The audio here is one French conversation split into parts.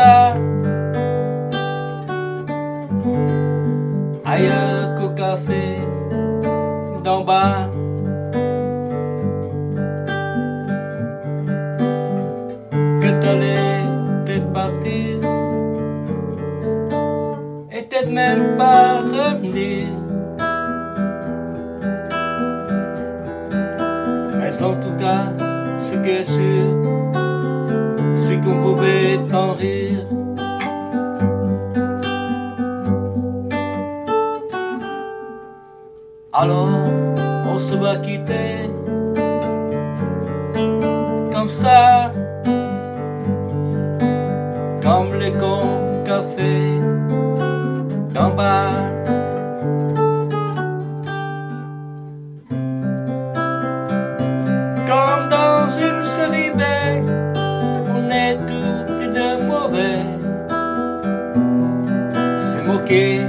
ça ailleurs qu'au café d'en bas. Que t'allais peut-être partir et peut-être même pas revenir. Mais en tout cas, ce qui est sûr, qu'on pouvait t'en rire. Alors, on se va quitter comme ça, comme les cons café d'en bas. Moqué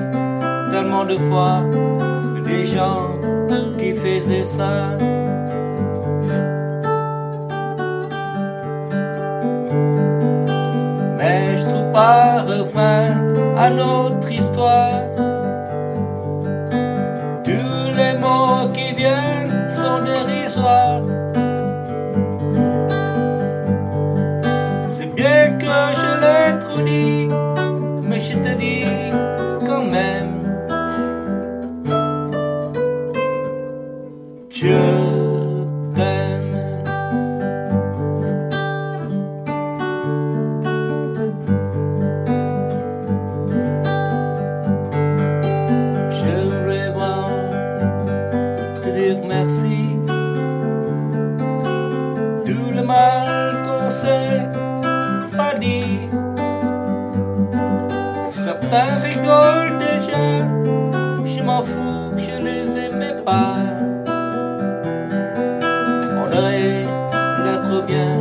tellement de fois des gens qui faisaient ça. Mais je trouve pas refrain à notre histoire. Tous les mots qui viennent sont dérisoires. C'est bien que je l'ai trop dit, merci. Tout le mal qu'on s'est pas dit. Certains rigolent déjà. Je m'en fous, je les aimais pas. On aurait l'air trop bien, bien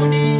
melody